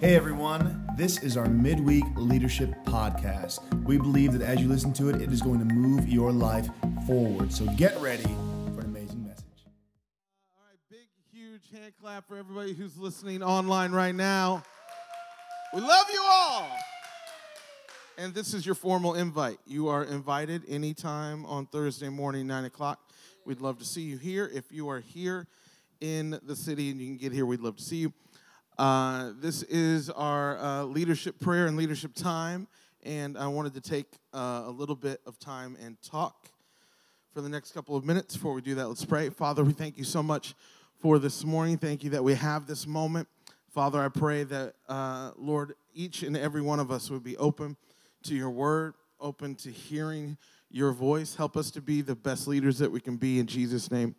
Hey everyone, this is our midweek leadership podcast. We believe that as you listen to it, it is going to move your life forward. So get ready for an amazing message. All right, big, huge hand clap for everybody who's listening online right now. We love you all. And this is your formal invite. You are invited anytime on Thursday morning, 9 o'clock. We'd love to see you here. If you are here in the city and you can get here, we'd love to see you. Uh, this is our uh, leadership prayer and leadership time, and I wanted to take uh, a little bit of time and talk for the next couple of minutes. Before we do that, let's pray. Father, we thank you so much for this morning. Thank you that we have this moment. Father, I pray that, uh, Lord, each and every one of us would be open to your word, open to hearing your voice. Help us to be the best leaders that we can be in Jesus' name.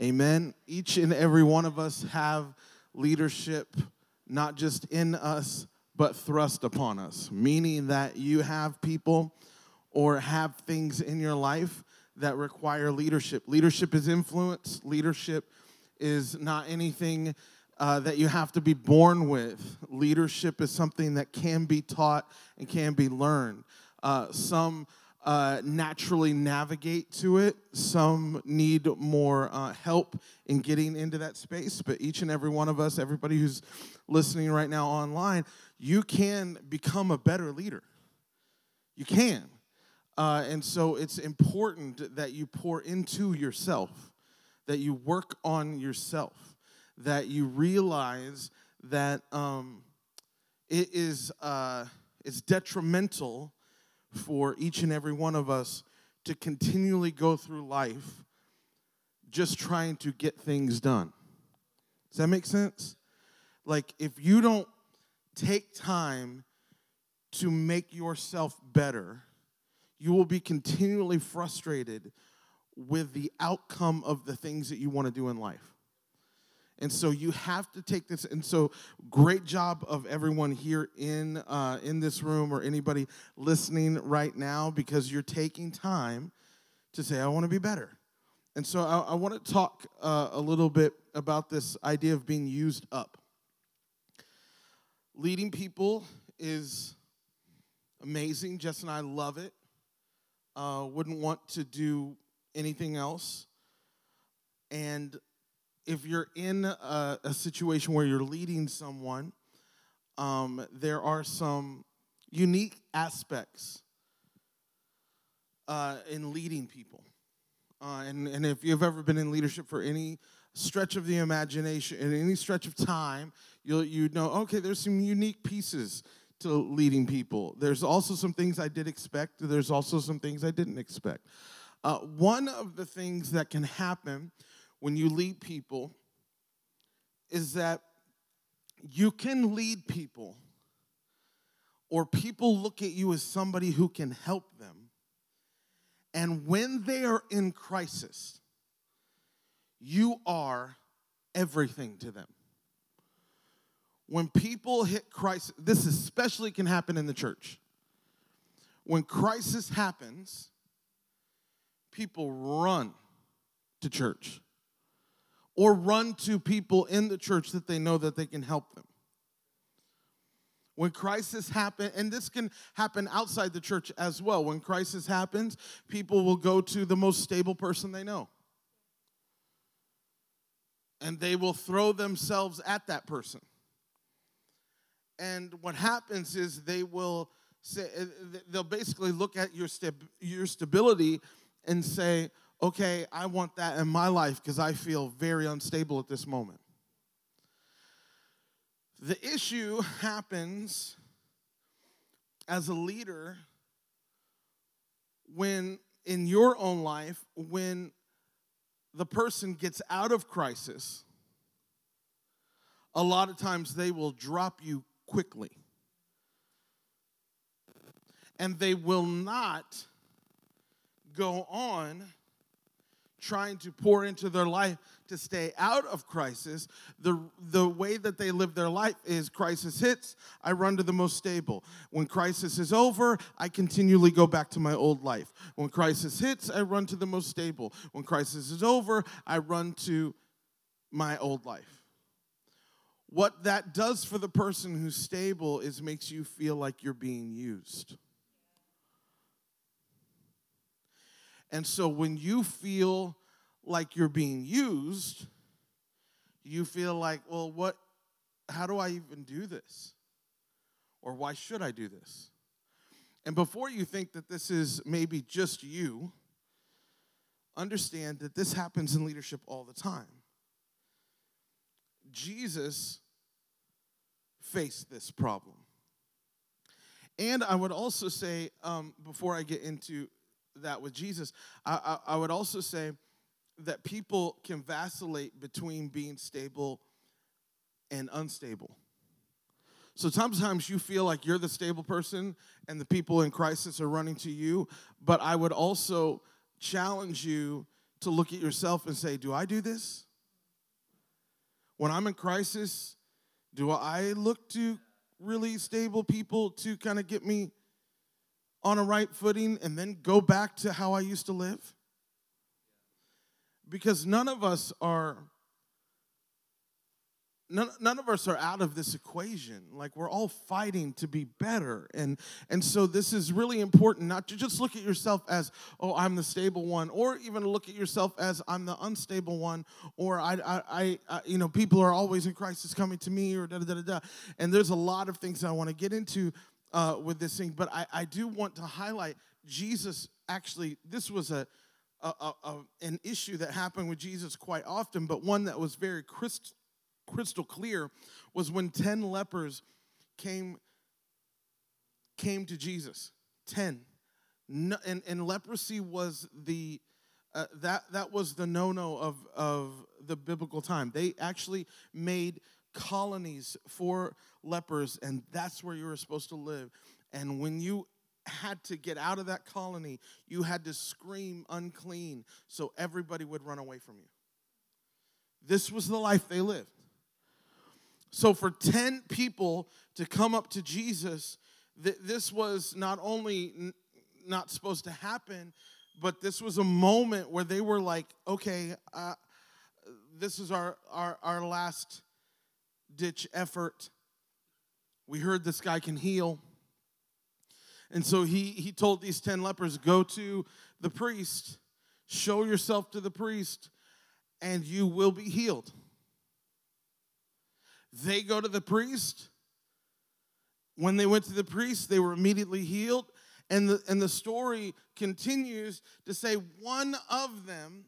Amen. Each and every one of us have leadership not just in us, but thrust upon us, meaning that you have people or have things in your life that require leadership. Leadership is influence, leadership is not anything uh, that you have to be born with. Leadership is something that can be taught and can be learned. Uh, some uh, naturally navigate to it. Some need more uh, help in getting into that space. But each and every one of us, everybody who's listening right now online, you can become a better leader. You can. Uh, and so it's important that you pour into yourself, that you work on yourself, that you realize that um, it is uh, it's detrimental for each and every one of us to continually go through life just trying to get things done. Does that make sense? Like, if you don't take time to make yourself better, you will be continually frustrated with the outcome of the things that you want to do in life. And so you have to take this. And so, great job of everyone here in uh, in this room or anybody listening right now because you're taking time to say, "I want to be better." And so, I, I want to talk uh, a little bit about this idea of being used up. Leading people is amazing. Jess and I love it. Uh, wouldn't want to do anything else. And if you're in a, a situation where you're leading someone, um, there are some unique aspects uh, in leading people. Uh, and, and if you've ever been in leadership for any stretch of the imagination, in any stretch of time, you'll you know, okay, there's some unique pieces to leading people. There's also some things I did expect, there's also some things I didn't expect. Uh, one of the things that can happen when you lead people is that you can lead people, or people look at you as somebody who can help them. And when they are in crisis, you are everything to them. When people hit crisis, this especially can happen in the church. When crisis happens, people run to church or run to people in the church that they know that they can help them. When crisis happen, and this can happen outside the church as well. When crisis happens, people will go to the most stable person they know. And they will throw themselves at that person. And what happens is they will say, eh, eh, they'll basically look at your, your stability and say, okay, I want that in my life because I feel very unstable at this moment. The issue happens as a leader when, in your own life, when the person gets out of crisis, a lot of times they will drop you quickly. And they will not go on trying to pour into their life to stay out of crisis, the, the way that they live their life is crisis hits, I run to the most stable. When crisis is over, I continually go back to my old life. When crisis hits, I run to the most stable. When crisis is over, I run to my old life. what that does for the person who's stable is makes you feel like you're being used. And so when you feel like you're being used, you feel like, well, what, how do I even do this? Or why should I do this? And before you think that this is maybe just you, understand that this happens in leadership all the time. Jesus faced this problem. And I would also say, um, before I get into that with Jesus, I, I, I would also say that people can vacillate between being stable and unstable. So sometimes you feel like you're the stable person and the people in crisis are running to you, but I would also challenge you to look at yourself and say, Do I do this? When I'm in crisis, do I look to really stable people to kind of get me on a right footing and then go back to how I used to live? Because none of us are none, none of us are out of this equation. Like we're all fighting to be better. And and so this is really important not to just look at yourself as oh i'm the stable one or even look at yourself as i'm the unstable one or i i, I, you know people are always in crisis coming to me or da da da da and there's a lot of things i want to get into uh, with this thing but I, I do want to highlight jesus actually this was a a, a, an issue that happened with Jesus quite often, but one that was very crystal crystal clear was when 10 lepers came came to Jesus. 10 no, and, and leprosy was the uh, that that was the no-no of of the biblical time. They actually made colonies for lepers and that's where you were supposed to live. And when you had to get out of that colony you had to scream unclean so everybody would run away from you. This was the life they lived. So, for 10 people to come up to Jesus, th- this was not only n- not supposed to happen, but this was a moment where they were like, okay, uh, this is our, our, our last ditch effort. We heard this guy can heal. And so he, he told these 10 lepers, go to the priest, show yourself to the priest, and you will be healed. They go to the priest. When they went to the priest, they were immediately healed. And the, and the story continues to say one of them,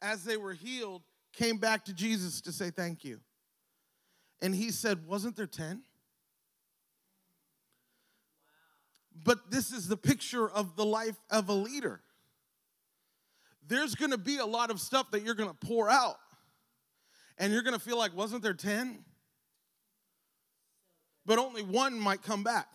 as they were healed, came back to Jesus to say thank you. And he said, Wasn't there 10? But this is the picture of the life of a leader. There's gonna be a lot of stuff that you're gonna pour out and you're to feel like, wasn't there 10? But only one might come back.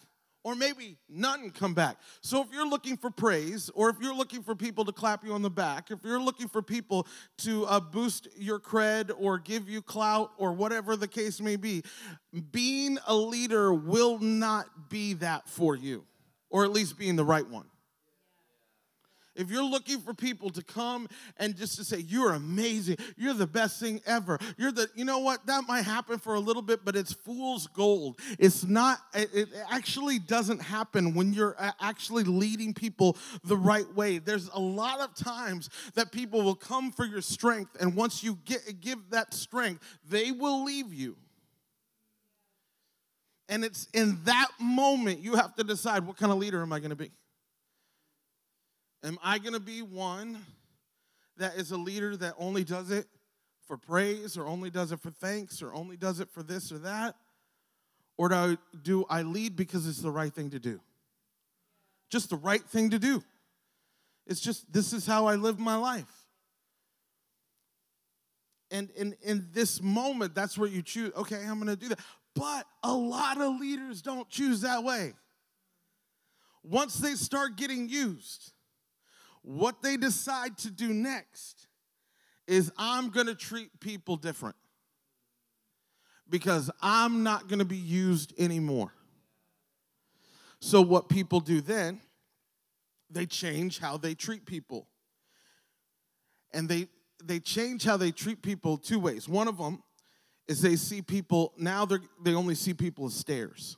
Or maybe none come back. So, if you're looking for praise, or if you're looking for people to clap you on the back, if you're looking for people to uh, boost your cred or give you clout or whatever the case may be, being a leader will not be that for you, or at least being the right one if you're looking for people to come and just to say you're amazing. You're the best thing ever. You're the you know what? That might happen for a little bit but it's fool's gold. It's not it actually doesn't happen when you're actually leading people the right way. There's a lot of times that people will come for your strength and once you get give that strength they will leave you. And it's in that moment you have to decide what kind of leader am i going to be Am I going to be one that is a leader that only does it for praise or only does it for thanks or only does it for this or that? Or do I, do I lead because it's the right thing to do? Just the right thing to do. It's just, this is how I live my life. And in, in this moment, that's where you choose, okay, I'm gonna do that. But a lot of leaders don't choose that way. Once they start getting used, what they decide to do next is I'm going to treat people different because I'm not going to be used anymore. So, what people do then, they change how they treat people. And they, they change how they treat people two ways. One of them is they see people, now they they only see people as stairs.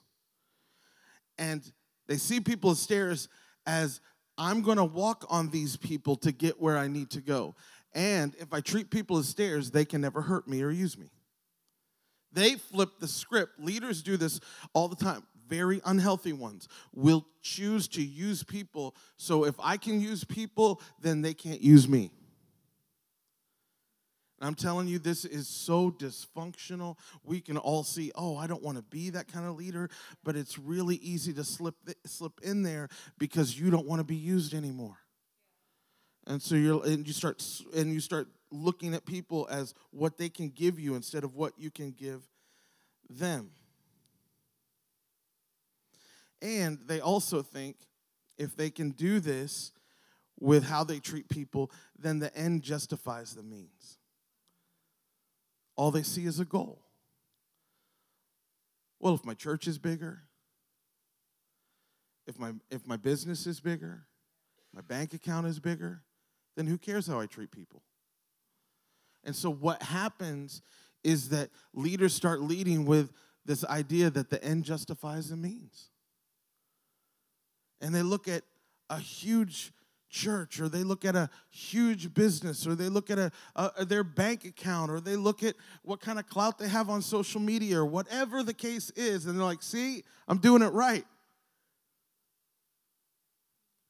And they see people as stairs as I'm going to walk on these people to get where I need to go. And if I treat people as stairs, they can never hurt me or use me. They flip the script. Leaders do this all the time. Very unhealthy ones will choose to use people. So if I can use people, then they can't use me. I'm telling you, this is so dysfunctional. We can all see, oh, I don't want to be that kind of leader, but it's really easy to slip slip in there because you don't want to be used anymore. And so you're and you start and you start looking at people as what they can give you instead of what you can give them. And they also think if they can do this with how they treat people, then the end justifies the means. All they see is a goal. Well, if my church is bigger, if my if my business is bigger, my bank account is bigger, then who cares how I treat people? And so what happens is that leaders start leading with this idea that the end justifies the means. And they look at a huge church or they look at a huge business or they look at a, a, their bank account or they look at what kind of clout they have on social media or whatever the case is and they're like see i'm doing it right.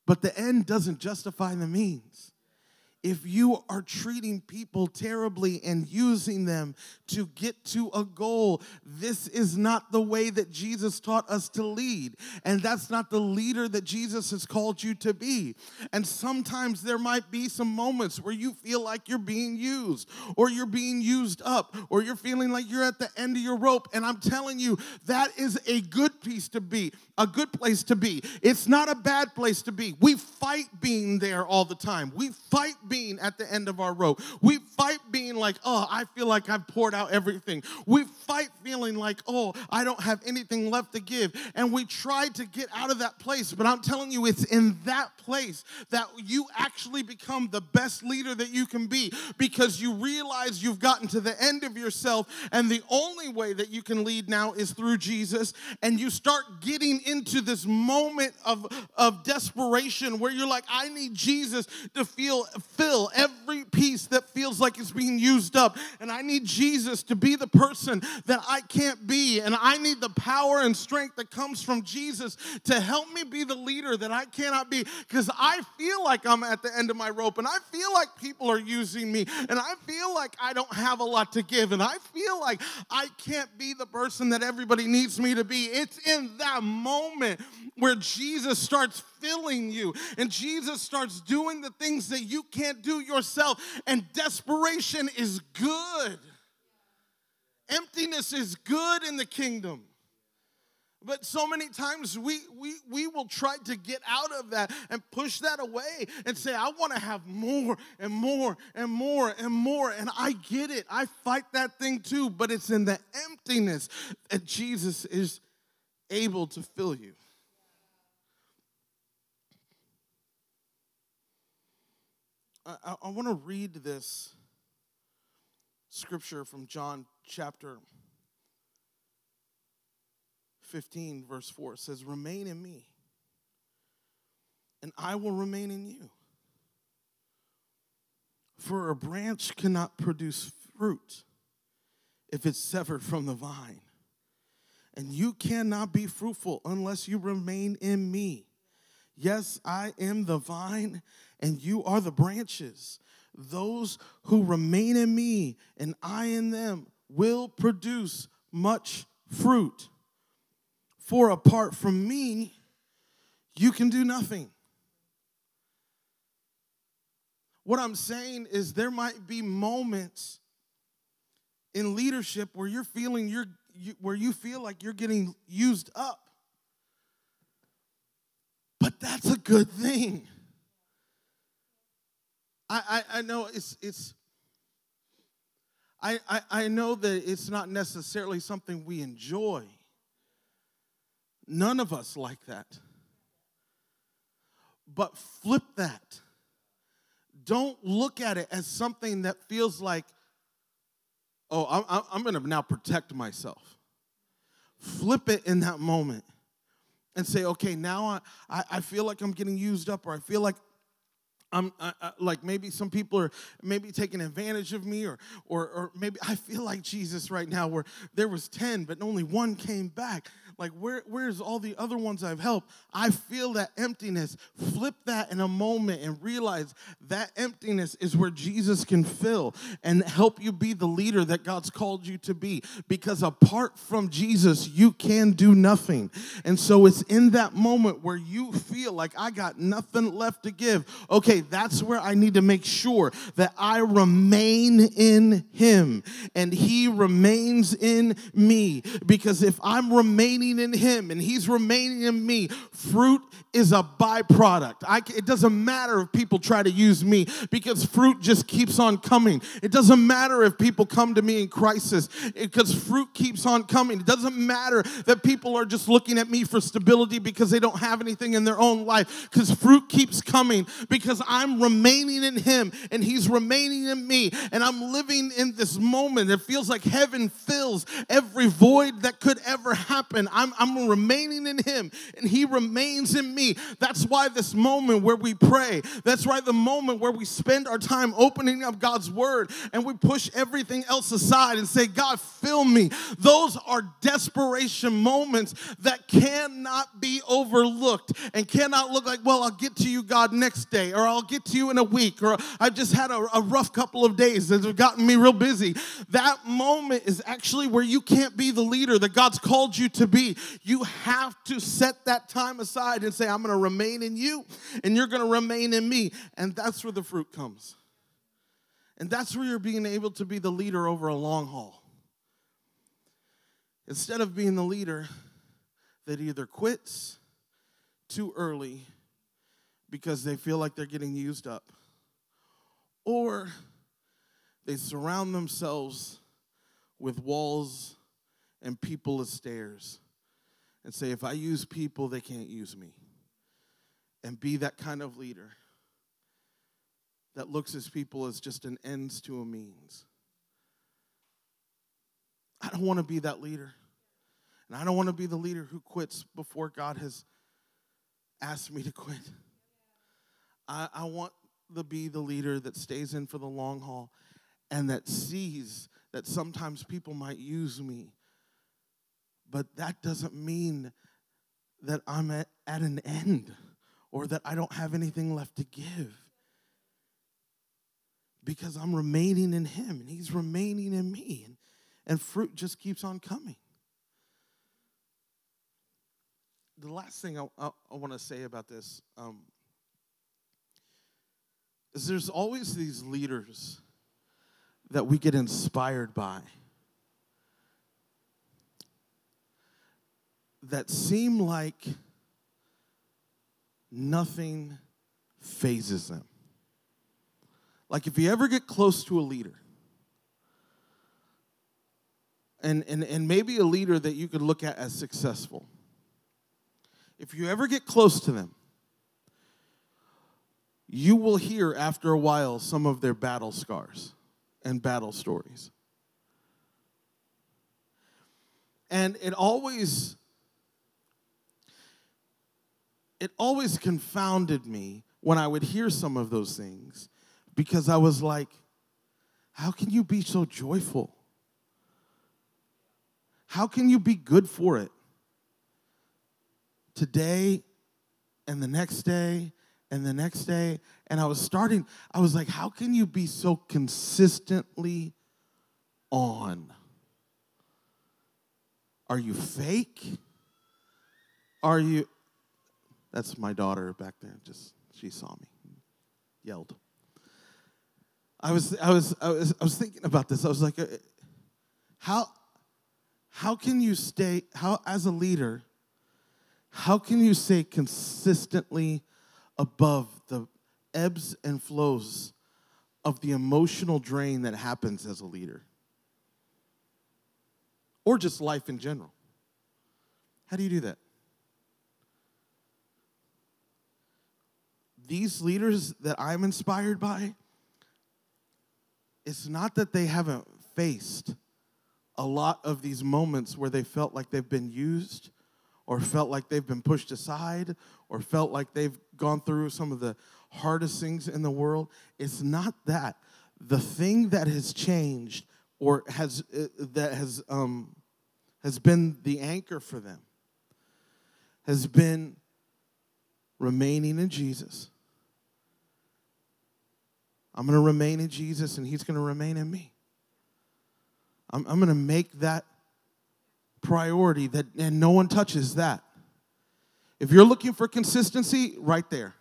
But the end doesn't justify the means if you are treating people terribly and using them to get to a goal, this is not the way that Jesus taught us to lead. And that's not the leader that Jesus has called you to be. And sometimes there might be some moments where you feel like you're being used, or you're being used up, or you're feeling like you're at the end of your rope. And I'm telling you, that is a good piece to be, a good place to be. It's not a bad place to be. We fight being there all the time. We fight being being at the end of our rope. We fight being like, oh, I feel like I've poured out everything. We fight feeling like, oh, I don't have anything left to give. And we try to get out of that place. But I'm telling you, it's in that place that you actually become the best leader that you can be because you realize you've gotten to the end of yourself. And the only way that you can lead now is through Jesus. And you start getting into this moment of, of desperation where you're like, I need Jesus to feel fill every piece that feels like it's being used up. And I need Jesus to be the person that I can't be. And I need the power and strength that comes from Jesus to help me be the leader that I cannot be because I feel like I'm at the end of my rope and I feel like people are using me and I feel like I don't have a lot to give and I feel like I can't be the person that everybody needs me to be. It's in that moment where Jesus starts filling you and Jesus starts doing the things that you can't do yourself. And desperation is good, emptiness is good in the kingdom. But so many times we, we, we will try to get out of that and push that away and say, I want to have more and more and more and more. And I get it. I fight that thing too. But it's in the emptiness that Jesus is able to fill you. I, I want to read this scripture from John chapter 15, verse 4. It says, Remain in me, and I will remain in you. For a branch cannot produce fruit if it's severed from the vine. And you cannot be fruitful unless you remain in me. Yes, I am the vine, and you are the branches. Those who remain in me and I in them will produce much fruit. For apart from me, you can do nothing. What I'm saying is, there might be moments in leadership where you're feeling you're you, where you feel like you're getting used up. But that's a good thing. I, I, I know it's it's I, I, I know that it's not necessarily something we enjoy. None of us like that. But flip that. Don't look at it as something that feels like oh, I'm, I'm going to now protect myself. Flip it in that moment and say, okay, now I, I, I feel like I'm getting used up, or I feel like I'm uh, uh, like maybe some people are maybe taking advantage of me, or, or or maybe I feel like Jesus right now, where there was ten, but only one came back. Like, where, where's all the other ones I've helped? I feel that emptiness. Flip that in a moment and realize that emptiness is where Jesus can fill and help you be the leader that God's called you to be. Because apart from Jesus, you can do nothing. And so it's in that moment where you feel like I got nothing left to give. Okay, that's where I need to make sure that I remain in Him and He remains in me. Because if I'm remaining in Him and He's remaining in me, fruit is a byproduct. I, it doesn't matter if people try to use me because fruit just keeps on coming. It doesn't matter if people come to me in crisis because fruit keeps on coming. It doesn't matter that people are just looking at me for stability because they don't have anything in their own life because fruit keeps coming because I'm remaining in Him and He's remaining in me and I'm living in this moment. It feels like heaven fills every void that could ever happen. I'm, I'm remaining in Him and He remains in me. That's why this moment where we pray, that's why the moment where we spend our time opening up God's Word and we push everything else aside and say, God, fill me. Those are desperation moments that cannot be overlooked and cannot look like, well, I'll get to you, God, next day, or I'll get to you in a week, or I've just had a, a rough couple of days that have gotten me real busy. That moment is actually where you can't be the leader that God's called you to be you have to set that time aside and say, I'm going to remain in you and you're going to remain in me. And that's where the fruit comes. And that's where you're being able to be the leader over a long haul. Instead of being the leader that either quits too early because they feel like they're getting used up, or they surround themselves with walls and people as stairs and say, if I use people, they can't use me. And be that kind of leader that looks at people as just an ends to a means. I don't want to be that leader. And I don't want to be the leader who quits before God has asked me to quit. I, I want to be the leader that stays in for the long haul and that sees that sometimes people might use me but that doesn't mean that I'm at, at an end or that I don't have anything left to give. Because I'm remaining in Him and He's remaining in me, and, and fruit just keeps on coming. The last thing I, I, I want to say about this um, is there's always these leaders that we get inspired by. that seem like nothing phases them. Like if you ever get close to a leader, and, and, and maybe a leader that you could look at as successful, if you ever get close to them, you will hear after a while some of their battle scars and battle stories. And it always it always confounded me when I would hear some of those things because I was like, how can you be so joyful? How can you be good for it? Today and the next day and the next day. And I was starting, I was like, how can you be so consistently on? Are you fake? Are you that's my daughter back there. Just she saw me, yelled. I was, I was, I was, I was thinking about this. I was like, uh, how, how can you stay? How as a leader, how can you stay consistently above the ebbs and flows of the emotional drain that happens as a leader, or just life in general? How do you do that? these leaders that I'm inspired by, it's not that they haven't faced a lot of these moments where they felt like they've been used or felt like they've been pushed aside or felt like they've gone through some of the hardest things in the world. It's not that. The thing that has changed or has uh, that has um, has been the anchor for them has been remaining in Jesus. I'm going to remain in Jesus and he's going to remain in me. I'm, I'm going to make that priority that and no one touches that. If you're looking for consistency, right there.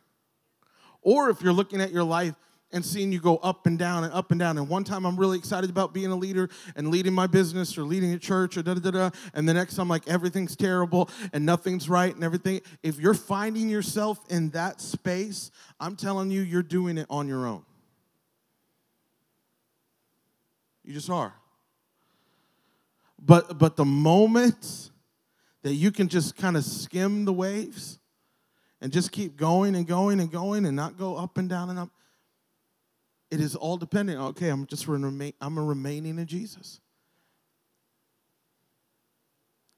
Or if you're looking at your life and seeing you go up and down and up and down. And one time I'm really excited about being a leader and leading my business or leading a church or da da da. And the next I'm like, everything's terrible and nothing's right and everything. If you're finding yourself in that space, I'm telling you, you're doing it on your own. You just are. But but the moment that you can just kind of skim the waves and just keep going and going and going and not go up and down and up, it is all dependent. Okay, I'm just remain, I'm remaining in Jesus.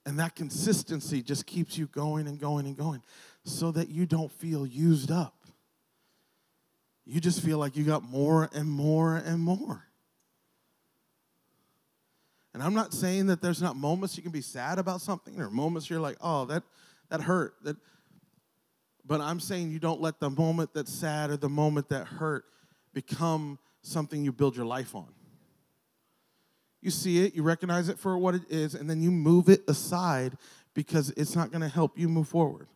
And that consistency just keeps you going and going and going so that you don't feel used up. You just feel like you got more and more and more. And I'm not saying that there's not moments you can be sad about something or moments you're like, oh, that, that hurt. That, but I'm saying you don't let the moment that's sad or the moment that hurt become something you build your life on. You see it, you recognize it for what it is, and then you move it aside because it's not going to help you move forward.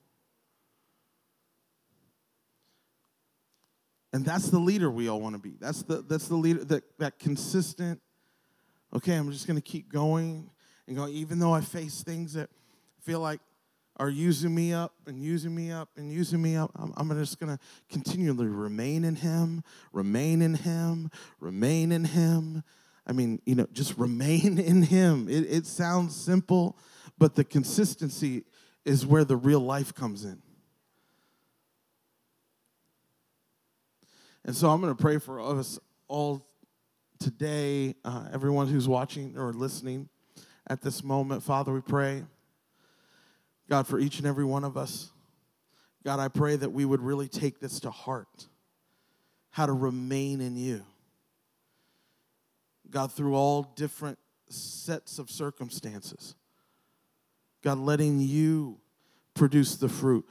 And that's the leader we all want to be. That's the, that's the leader, that, that consistent, okay, I'm just going to keep going and going, even though I face things that feel like are using me up and using me up and using me up, I'm, I'm just going to continually remain in Him, remain in Him, remain in Him. I mean, you know, just remain in Him. It, it sounds simple, but the consistency is where the real life comes in. And so I'm going to pray for us all today, uh, everyone who's watching or listening at this moment. Father, we pray. God, for each and every one of us. God, I pray that we would really take this to heart how to remain in you. God, through all different sets of circumstances. God, letting you produce the fruit.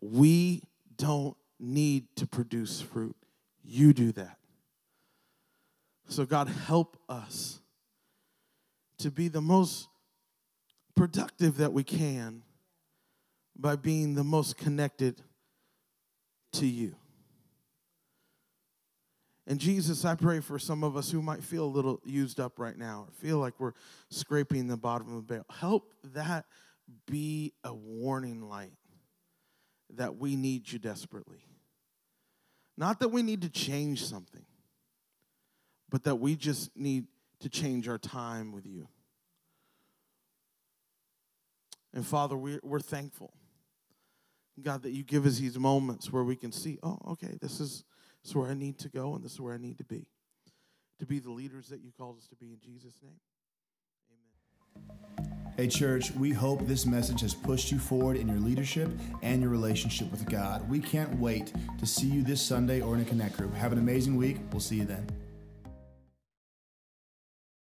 We don't need to produce fruit, you do that. So, God, help us to be the most productive that we can by being the most connected to you. And Jesus, I pray for some of us who might feel a little used up right now, or feel like we're scraping the bottom of the barrel. Help that be a warning light that we need you desperately. Not that we need to change something, but that we just need to change our time with you. And Father, we're, thankful God, that you give us these moments where we can see, oh, okay, this is, this is where I need to go and this is where I need to be. To be the leaders that you called us to be in Jesus' name. Amen. Hey, church, we hope this message has pushed you forward in your leadership and your relationship with God. We can't wait to see you this Sunday or in a Connect group. Have an amazing week. We'll see you then.